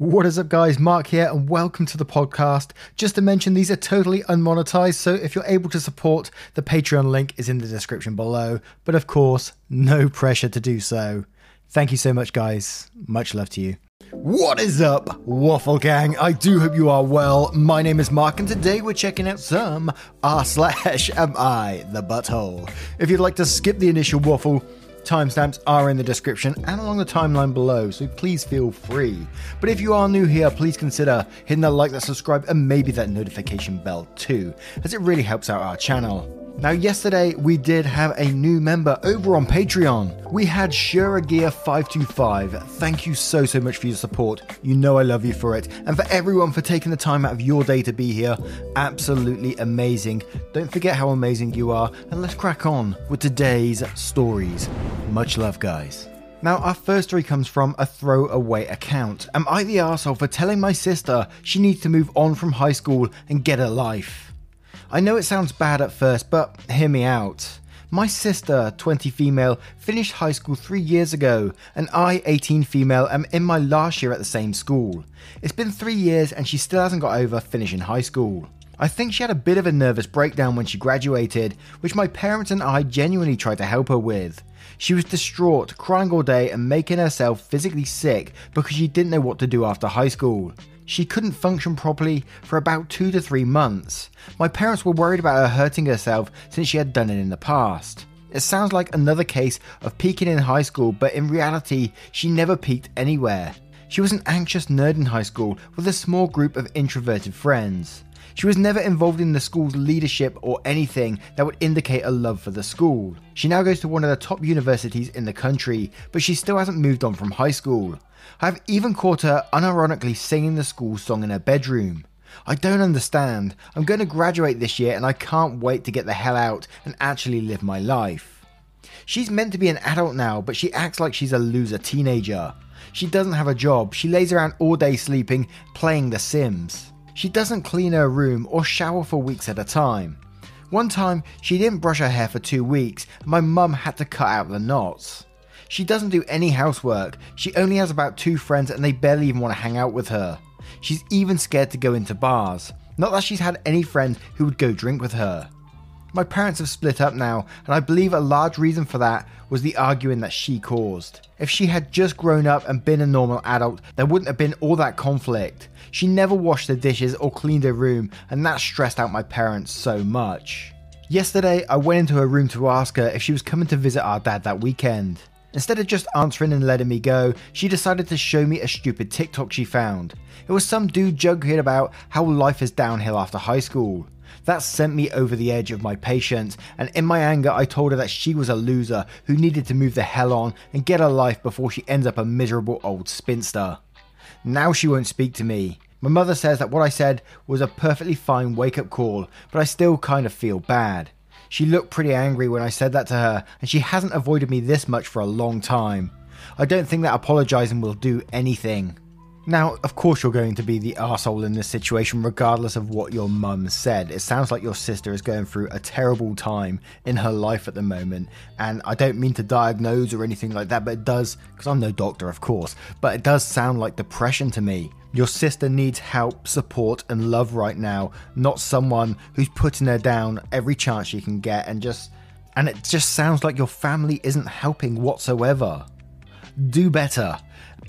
What is up, guys? Mark here, and welcome to the podcast. Just to mention, these are totally unmonetized, so if you're able to support, the Patreon link is in the description below. But of course, no pressure to do so. Thank you so much, guys. Much love to you. What is up, Waffle Gang? I do hope you are well. My name is Mark, and today we're checking out some r slash am I the butthole. If you'd like to skip the initial waffle, Timestamps are in the description and along the timeline below, so please feel free. But if you are new here, please consider hitting that like, that subscribe, and maybe that notification bell too, as it really helps out our channel. Now, yesterday we did have a new member over on Patreon. We had Shura Gear 525. Thank you so, so much for your support. You know I love you for it. And for everyone for taking the time out of your day to be here. Absolutely amazing. Don't forget how amazing you are. And let's crack on with today's stories. Much love, guys. Now, our first story comes from a throwaway account. Am I the asshole for telling my sister she needs to move on from high school and get a life? I know it sounds bad at first, but hear me out. My sister, 20 female, finished high school three years ago, and I, 18 female, am in my last year at the same school. It's been three years and she still hasn't got over finishing high school. I think she had a bit of a nervous breakdown when she graduated, which my parents and I genuinely tried to help her with. She was distraught, crying all day, and making herself physically sick because she didn't know what to do after high school she couldn't function properly for about two to three months. My parents were worried about her hurting herself since she had done it in the past. It sounds like another case of peaking in high school, but in reality, she never peaked anywhere. She was an anxious nerd in high school with a small group of introverted friends. She was never involved in the school's leadership or anything that would indicate a love for the school. She now goes to one of the top universities in the country, but she still hasn't moved on from high school. I've even caught her unironically singing the school song in her bedroom. I don't understand. I'm going to graduate this year and I can't wait to get the hell out and actually live my life. She's meant to be an adult now, but she acts like she's a loser teenager. She doesn't have a job, she lays around all day sleeping, playing The Sims. She doesn't clean her room or shower for weeks at a time. One time, she didn't brush her hair for two weeks, and my mum had to cut out the knots. She doesn't do any housework, she only has about two friends and they barely even want to hang out with her. She's even scared to go into bars. Not that she's had any friends who would go drink with her. My parents have split up now, and I believe a large reason for that was the arguing that she caused. If she had just grown up and been a normal adult, there wouldn't have been all that conflict. She never washed the dishes or cleaned her room, and that stressed out my parents so much. Yesterday, I went into her room to ask her if she was coming to visit our dad that weekend. Instead of just answering and letting me go, she decided to show me a stupid TikTok she found. It was some dude joking about how life is downhill after high school. That sent me over the edge of my patience, and in my anger, I told her that she was a loser who needed to move the hell on and get a life before she ends up a miserable old spinster. Now she won't speak to me. My mother says that what I said was a perfectly fine wake up call, but I still kind of feel bad. She looked pretty angry when I said that to her, and she hasn't avoided me this much for a long time. I don't think that apologising will do anything. Now, of course, you're going to be the asshole in this situation, regardless of what your mum said. It sounds like your sister is going through a terrible time in her life at the moment. And I don't mean to diagnose or anything like that, but it does, because I'm no doctor, of course, but it does sound like depression to me. Your sister needs help, support, and love right now, not someone who's putting her down every chance she can get and just. And it just sounds like your family isn't helping whatsoever. Do better.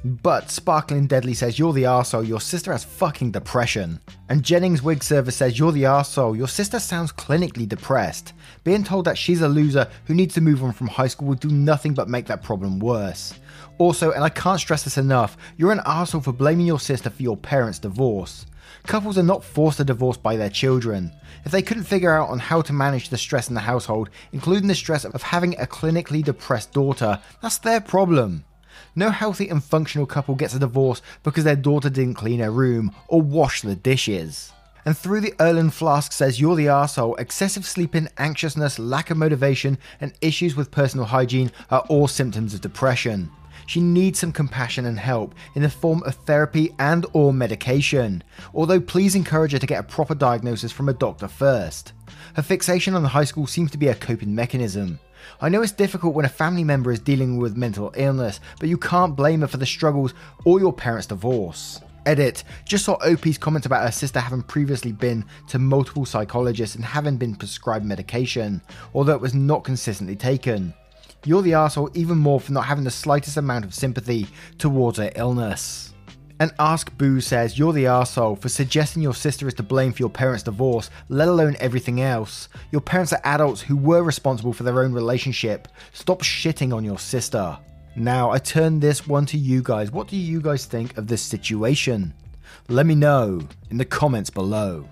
But Sparkling Deadly says, You're the arsehole, your sister has fucking depression. And Jennings Wig Server says, You're the arsehole, your sister sounds clinically depressed. Being told that she's a loser who needs to move on from high school will do nothing but make that problem worse. Also, and I can't stress this enough, you're an arsehole for blaming your sister for your parents' divorce. Couples are not forced to divorce by their children. If they couldn't figure out on how to manage the stress in the household, including the stress of having a clinically depressed daughter, that's their problem. No healthy and functional couple gets a divorce because their daughter didn't clean her room or wash the dishes. And through the Erlen Flask says you're the asshole, excessive sleeping, anxiousness, lack of motivation, and issues with personal hygiene are all symptoms of depression. She needs some compassion and help in the form of therapy and or medication. Although please encourage her to get a proper diagnosis from a doctor first. Her fixation on the high school seems to be a coping mechanism. I know it's difficult when a family member is dealing with mental illness, but you can't blame her for the struggles or your parents' divorce. Edit. Just saw OP's comment about her sister having previously been to multiple psychologists and having been prescribed medication, although it was not consistently taken. You're the asshole even more for not having the slightest amount of sympathy towards her illness. And Ask Boo says, You're the asshole for suggesting your sister is to blame for your parents' divorce, let alone everything else. Your parents are adults who were responsible for their own relationship. Stop shitting on your sister. Now, I turn this one to you guys. What do you guys think of this situation? Let me know in the comments below.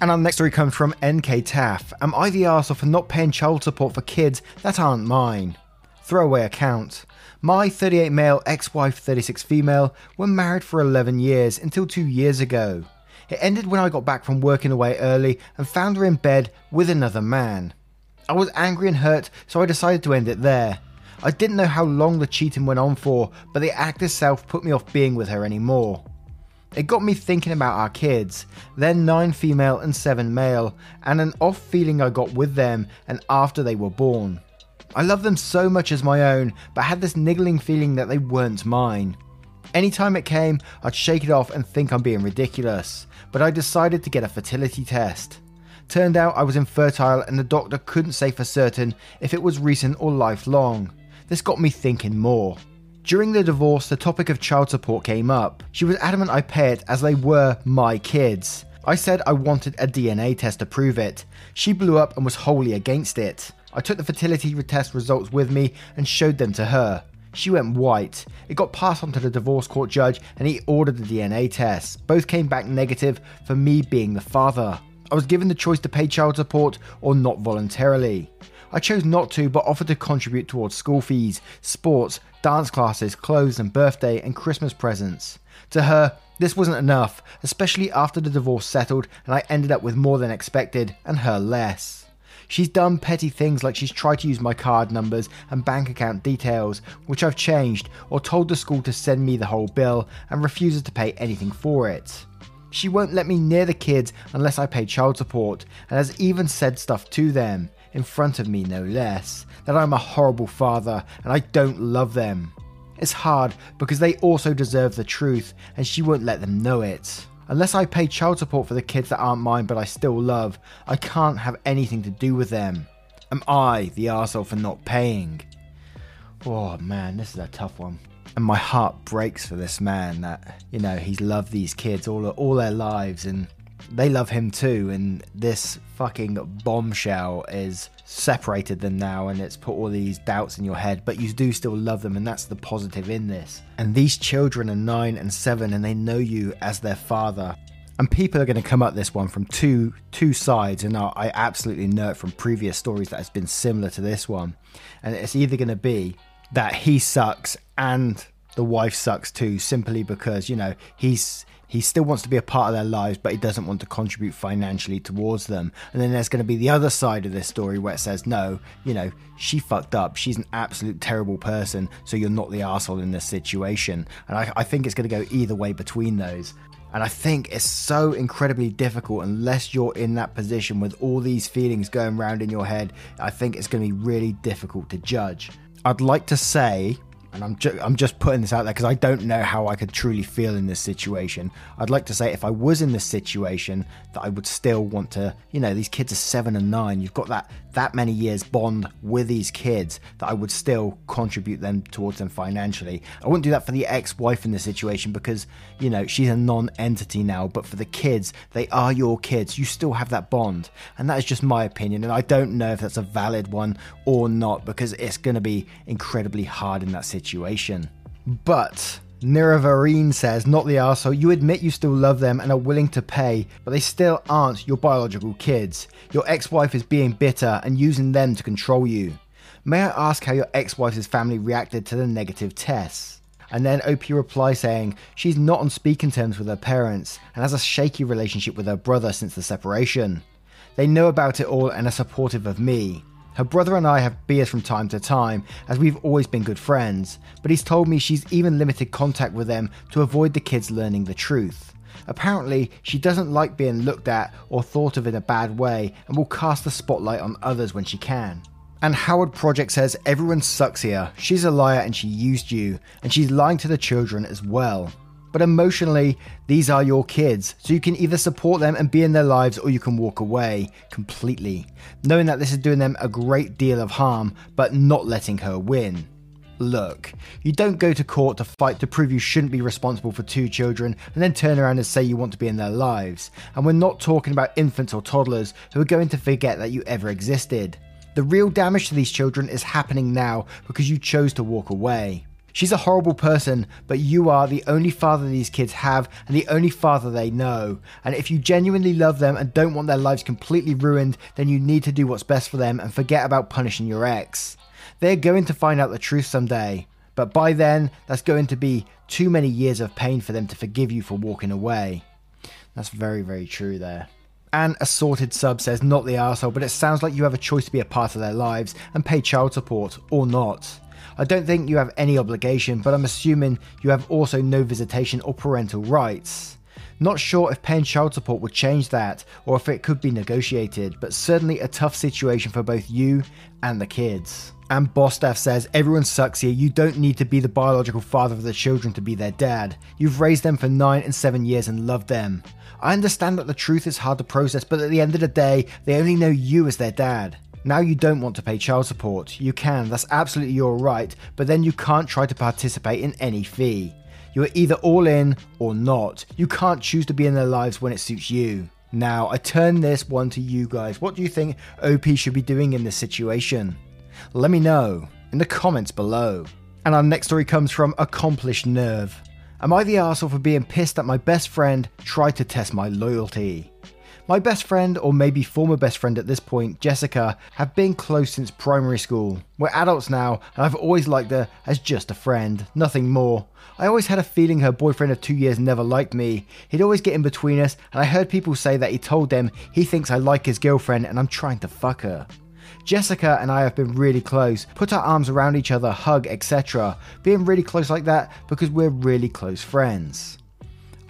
And our next story comes from NK Taff. Am I the arsehole for not paying child support for kids that aren't mine? Throwaway account. My 38 male, ex wife 36 female were married for 11 years until two years ago. It ended when I got back from working away early and found her in bed with another man. I was angry and hurt, so I decided to end it there. I didn't know how long the cheating went on for, but the act itself put me off being with her anymore. It got me thinking about our kids, then 9 female and 7 male, and an off feeling I got with them and after they were born. I love them so much as my own, but had this niggling feeling that they weren't mine. Anytime it came, I'd shake it off and think I'm being ridiculous, but I decided to get a fertility test. Turned out I was infertile and the doctor couldn't say for certain if it was recent or lifelong. This got me thinking more. During the divorce, the topic of child support came up. She was adamant I pay it as they were my kids. I said I wanted a DNA test to prove it. She blew up and was wholly against it. I took the fertility test results with me and showed them to her. She went white. It got passed on to the divorce court judge and he ordered the DNA tests. Both came back negative for me being the father. I was given the choice to pay child support or not voluntarily. I chose not to, but offered to contribute towards school fees, sports, dance classes, clothes, and birthday and Christmas presents. To her, this wasn't enough, especially after the divorce settled and I ended up with more than expected, and her less. She's done petty things like she's tried to use my card numbers and bank account details, which I've changed, or told the school to send me the whole bill and refuses to pay anything for it. She won't let me near the kids unless I pay child support, and has even said stuff to them in front of me no less, that I'm a horrible father and I don't love them. It's hard because they also deserve the truth and she won't let them know it. Unless I pay child support for the kids that aren't mine but I still love, I can't have anything to do with them. Am I the arsehole for not paying? Oh man, this is a tough one. And my heart breaks for this man that, you know, he's loved these kids all all their lives and they love him too, and this fucking bombshell is separated them now, and it's put all these doubts in your head, but you do still love them, and that's the positive in this. And these children are nine and seven, and they know you as their father. And people are going to come at this one from two two sides, and I absolutely know it from previous stories that has been similar to this one. And it's either going to be that he sucks and the wife sucks too, simply because you know he's he still wants to be a part of their lives, but he doesn't want to contribute financially towards them. And then there's going to be the other side of this story where it says, no, you know, she fucked up. She's an absolute terrible person, so you're not the asshole in this situation. And I, I think it's going to go either way between those. And I think it's so incredibly difficult unless you're in that position with all these feelings going around in your head. I think it's going to be really difficult to judge. I'd like to say and I'm, ju- I'm just putting this out there because I don't know how I could truly feel in this situation. I'd like to say if I was in this situation, that I would still want to, you know, these kids are seven and nine. You've got that that many years bond with these kids that I would still contribute them towards them financially. I wouldn't do that for the ex-wife in this situation because, you know, she's a non-entity now. But for the kids, they are your kids. You still have that bond, and that is just my opinion. And I don't know if that's a valid one or not because it's going to be incredibly hard in that situation situation. But Niravareen says, not the arsehole, you admit you still love them and are willing to pay, but they still aren't your biological kids. Your ex wife is being bitter and using them to control you. May I ask how your ex wife's family reacted to the negative tests? And then OP replies saying she's not on speaking terms with her parents and has a shaky relationship with her brother since the separation. They know about it all and are supportive of me. Her brother and I have beers from time to time, as we've always been good friends, but he's told me she's even limited contact with them to avoid the kids learning the truth. Apparently, she doesn't like being looked at or thought of in a bad way and will cast the spotlight on others when she can. And Howard Project says everyone sucks here. She's a liar and she used you, and she's lying to the children as well. But emotionally, these are your kids, so you can either support them and be in their lives or you can walk away completely, knowing that this is doing them a great deal of harm, but not letting her win. Look, you don't go to court to fight to prove you shouldn't be responsible for two children and then turn around and say you want to be in their lives. And we're not talking about infants or toddlers who are going to forget that you ever existed. The real damage to these children is happening now because you chose to walk away. She's a horrible person, but you are the only father these kids have and the only father they know. And if you genuinely love them and don't want their lives completely ruined, then you need to do what's best for them and forget about punishing your ex. They're going to find out the truth someday, but by then, that's going to be too many years of pain for them to forgive you for walking away. That's very, very true there. And assorted sub says not the arsehole, but it sounds like you have a choice to be a part of their lives and pay child support or not. I don't think you have any obligation, but I'm assuming you have also no visitation or parental rights. Not sure if paying child support would change that or if it could be negotiated, but certainly a tough situation for both you and the kids. And Bostaff says, Everyone sucks here. You don't need to be the biological father of the children to be their dad. You've raised them for nine and seven years and loved them. I understand that the truth is hard to process, but at the end of the day, they only know you as their dad. Now you don't want to pay child support. You can, that's absolutely your right, but then you can't try to participate in any fee. You are either all in or not. You can't choose to be in their lives when it suits you. Now, I turn this one to you guys. What do you think OP should be doing in this situation? Let me know in the comments below. And our next story comes from Accomplished Nerve. Am I the arsehole for being pissed that my best friend tried to test my loyalty? My best friend, or maybe former best friend at this point, Jessica, have been close since primary school. We're adults now, and I've always liked her as just a friend, nothing more. I always had a feeling her boyfriend of two years never liked me. He'd always get in between us, and I heard people say that he told them he thinks I like his girlfriend and I'm trying to fuck her. Jessica and I have been really close, put our arms around each other, hug, etc. Being really close like that because we're really close friends.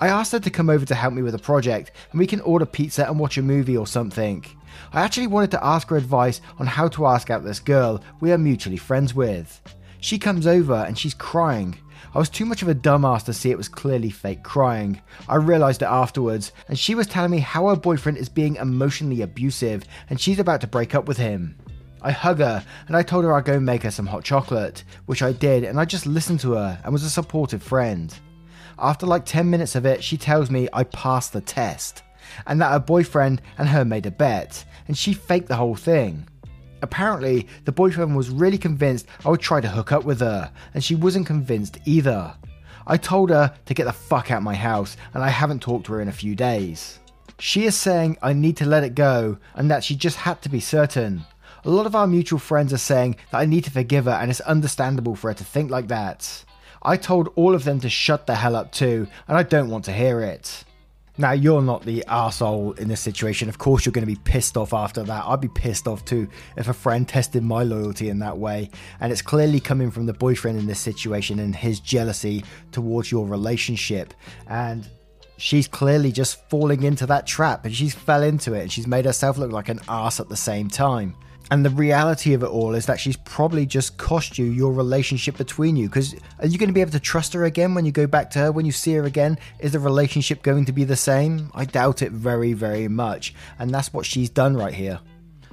I asked her to come over to help me with a project, and we can order pizza and watch a movie or something. I actually wanted to ask her advice on how to ask out this girl we are mutually friends with. She comes over and she's crying. I was too much of a dumbass to see it was clearly fake crying. I realised it afterwards, and she was telling me how her boyfriend is being emotionally abusive and she's about to break up with him. I hug her and I told her I'd go make her some hot chocolate, which I did, and I just listened to her and was a supportive friend. After like 10 minutes of it, she tells me I passed the test, and that her boyfriend and her made a bet, and she faked the whole thing. Apparently, the boyfriend was really convinced I would try to hook up with her, and she wasn't convinced either. I told her to get the fuck out my house, and I haven't talked to her in a few days. She is saying I need to let it go, and that she just had to be certain. A lot of our mutual friends are saying that I need to forgive her, and it's understandable for her to think like that. I told all of them to shut the hell up too, and I don't want to hear it. Now, you're not the asshole in this situation. Of course, you're going to be pissed off after that. I'd be pissed off too if a friend tested my loyalty in that way. And it's clearly coming from the boyfriend in this situation and his jealousy towards your relationship. And she's clearly just falling into that trap and she's fell into it and she's made herself look like an ass at the same time. And the reality of it all is that she's probably just cost you your relationship between you. Because are you going to be able to trust her again when you go back to her, when you see her again? Is the relationship going to be the same? I doubt it very, very much. And that's what she's done right here.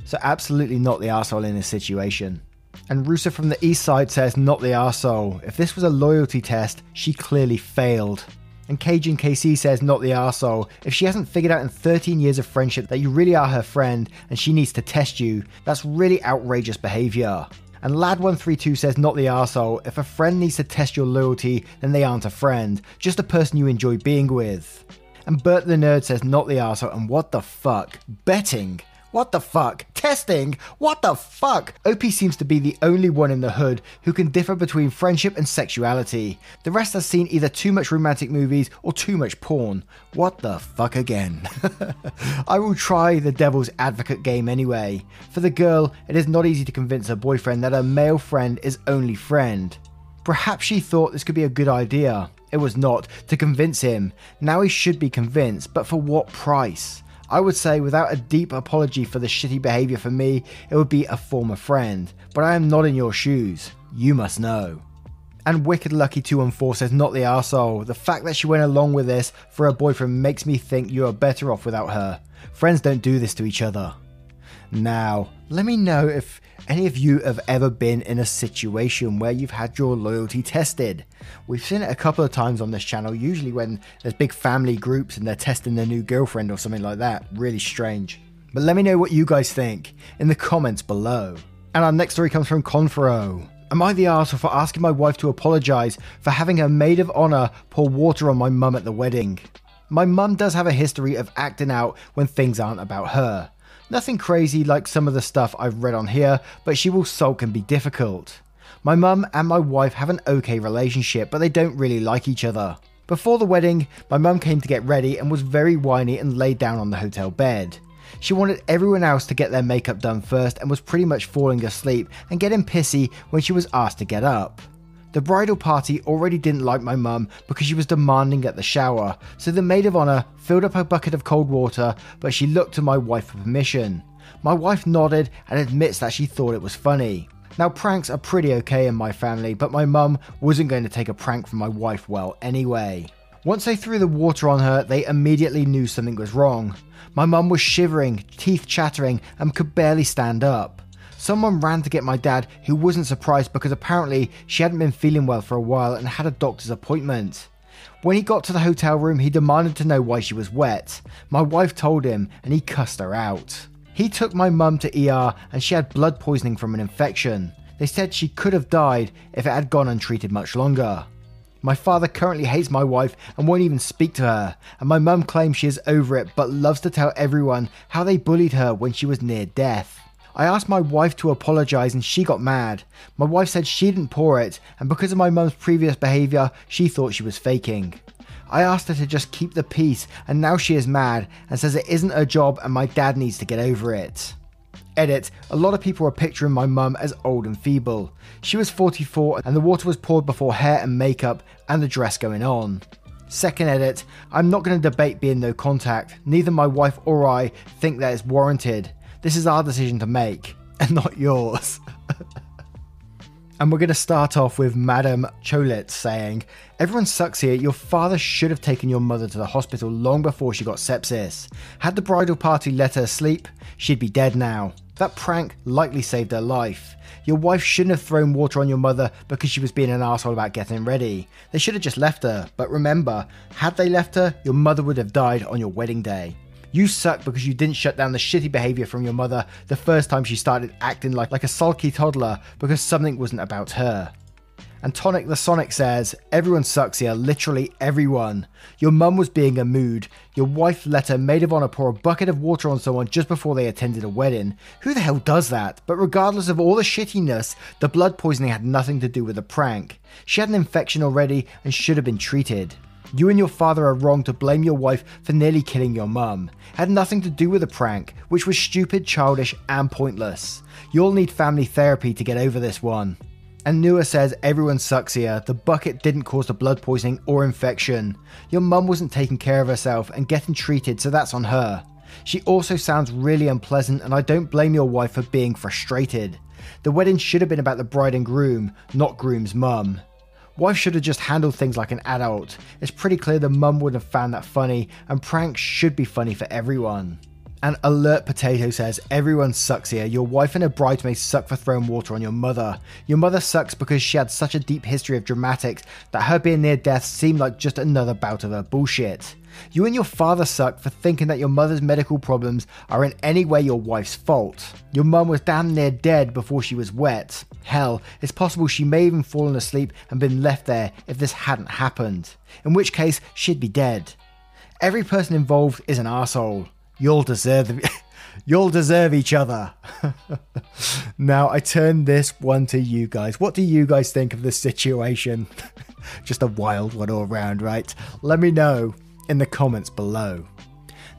So, absolutely not the asshole in this situation. And Rusa from the east side says, not the arsehole. If this was a loyalty test, she clearly failed. And Cajun KC says, not the arsehole. If she hasn't figured out in 13 years of friendship that you really are her friend and she needs to test you, that's really outrageous behaviour. And Lad132 says, not the arsehole. If a friend needs to test your loyalty, then they aren't a friend, just a person you enjoy being with. And Bert the Nerd says, not the arsehole. And what the fuck? Betting? What the fuck? Testing? What the fuck? OP seems to be the only one in the hood who can differ between friendship and sexuality. The rest has seen either too much romantic movies or too much porn. What the fuck again? I will try the devil's advocate game anyway. For the girl, it is not easy to convince her boyfriend that her male friend is only friend. Perhaps she thought this could be a good idea. It was not, to convince him. Now he should be convinced, but for what price? I would say, without a deep apology for the shitty behaviour for me, it would be a former friend. But I am not in your shoes. You must know. And Wicked Lucky 214 says, not the arsehole. The fact that she went along with this for her boyfriend makes me think you are better off without her. Friends don't do this to each other. Now, let me know if any of you have ever been in a situation where you've had your loyalty tested. We've seen it a couple of times on this channel, usually when there's big family groups and they're testing their new girlfriend or something like that. Really strange. But let me know what you guys think in the comments below. And our next story comes from Confero. Am I the arsehole for asking my wife to apologise for having her maid of honour pour water on my mum at the wedding? My mum does have a history of acting out when things aren't about her. Nothing crazy like some of the stuff I've read on here, but she will sulk and be difficult. My mum and my wife have an okay relationship, but they don't really like each other. Before the wedding, my mum came to get ready and was very whiny and laid down on the hotel bed. She wanted everyone else to get their makeup done first and was pretty much falling asleep and getting pissy when she was asked to get up. The bridal party already didn't like my mum because she was demanding at the shower, so the maid of honour filled up her bucket of cold water, but she looked to my wife for permission. My wife nodded and admits that she thought it was funny. Now, pranks are pretty okay in my family, but my mum wasn't going to take a prank from my wife well anyway. Once they threw the water on her, they immediately knew something was wrong. My mum was shivering, teeth chattering, and could barely stand up. Someone ran to get my dad, who wasn't surprised because apparently she hadn't been feeling well for a while and had a doctor's appointment. When he got to the hotel room, he demanded to know why she was wet. My wife told him, and he cussed her out. He took my mum to ER, and she had blood poisoning from an infection. They said she could have died if it had gone untreated much longer. My father currently hates my wife and won't even speak to her, and my mum claims she is over it but loves to tell everyone how they bullied her when she was near death. I asked my wife to apologise and she got mad. My wife said she didn't pour it, and because of my mum's previous behaviour, she thought she was faking. I asked her to just keep the peace, and now she is mad and says it isn't her job and my dad needs to get over it. Edit, a lot of people are picturing my mum as old and feeble. She was 44 and the water was poured before hair and makeup and the dress going on. Second edit, I'm not going to debate being no contact. Neither my wife or I think that is warranted. This is our decision to make, and not yours. and we're going to start off with Madame Cholet saying, Everyone sucks here. Your father should have taken your mother to the hospital long before she got sepsis. Had the bridal party let her sleep, she'd be dead now. That prank likely saved her life. Your wife shouldn't have thrown water on your mother because she was being an asshole about getting ready. They should have just left her. But remember, had they left her, your mother would have died on your wedding day. You suck because you didn't shut down the shitty behavior from your mother the first time she started acting like, like a sulky toddler because something wasn't about her. And Tonic the Sonic says, Everyone sucks here, literally everyone. Your mum was being a mood. Your wife let her maid of honor pour a bucket of water on someone just before they attended a wedding. Who the hell does that? But regardless of all the shittiness, the blood poisoning had nothing to do with the prank. She had an infection already and should have been treated. You and your father are wrong to blame your wife for nearly killing your mum. Had nothing to do with the prank, which was stupid, childish, and pointless. You'll need family therapy to get over this one. And Nua says everyone sucks here. The bucket didn't cause the blood poisoning or infection. Your mum wasn't taking care of herself and getting treated, so that's on her. She also sounds really unpleasant, and I don't blame your wife for being frustrated. The wedding should have been about the bride and groom, not groom's mum. Wife should have just handled things like an adult. It's pretty clear the mum would have found that funny, and pranks should be funny for everyone. And Alert Potato says, Everyone sucks here. Your wife and her bridesmaids suck for throwing water on your mother. Your mother sucks because she had such a deep history of dramatics that her being near death seemed like just another bout of her bullshit. You and your father suck for thinking that your mother's medical problems are in any way your wife's fault. Your mum was damn near dead before she was wet. Hell, it's possible she may have even fallen asleep and been left there if this hadn't happened. In which case, she'd be dead. Every person involved is an asshole. You'll deserve You'll deserve each other. now, I turn this one to you guys. What do you guys think of this situation? Just a wild one all around, right? Let me know in the comments below.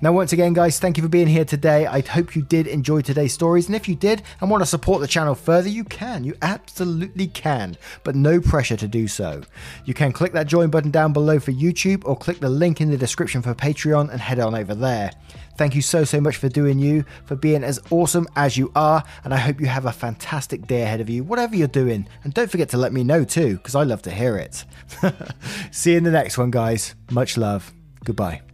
Now, once again, guys, thank you for being here today. I hope you did enjoy today's stories. And if you did and want to support the channel further, you can. You absolutely can, but no pressure to do so. You can click that join button down below for YouTube or click the link in the description for Patreon and head on over there. Thank you so, so much for doing you, for being as awesome as you are, and I hope you have a fantastic day ahead of you, whatever you're doing. And don't forget to let me know too, because I love to hear it. See you in the next one, guys. Much love. Goodbye.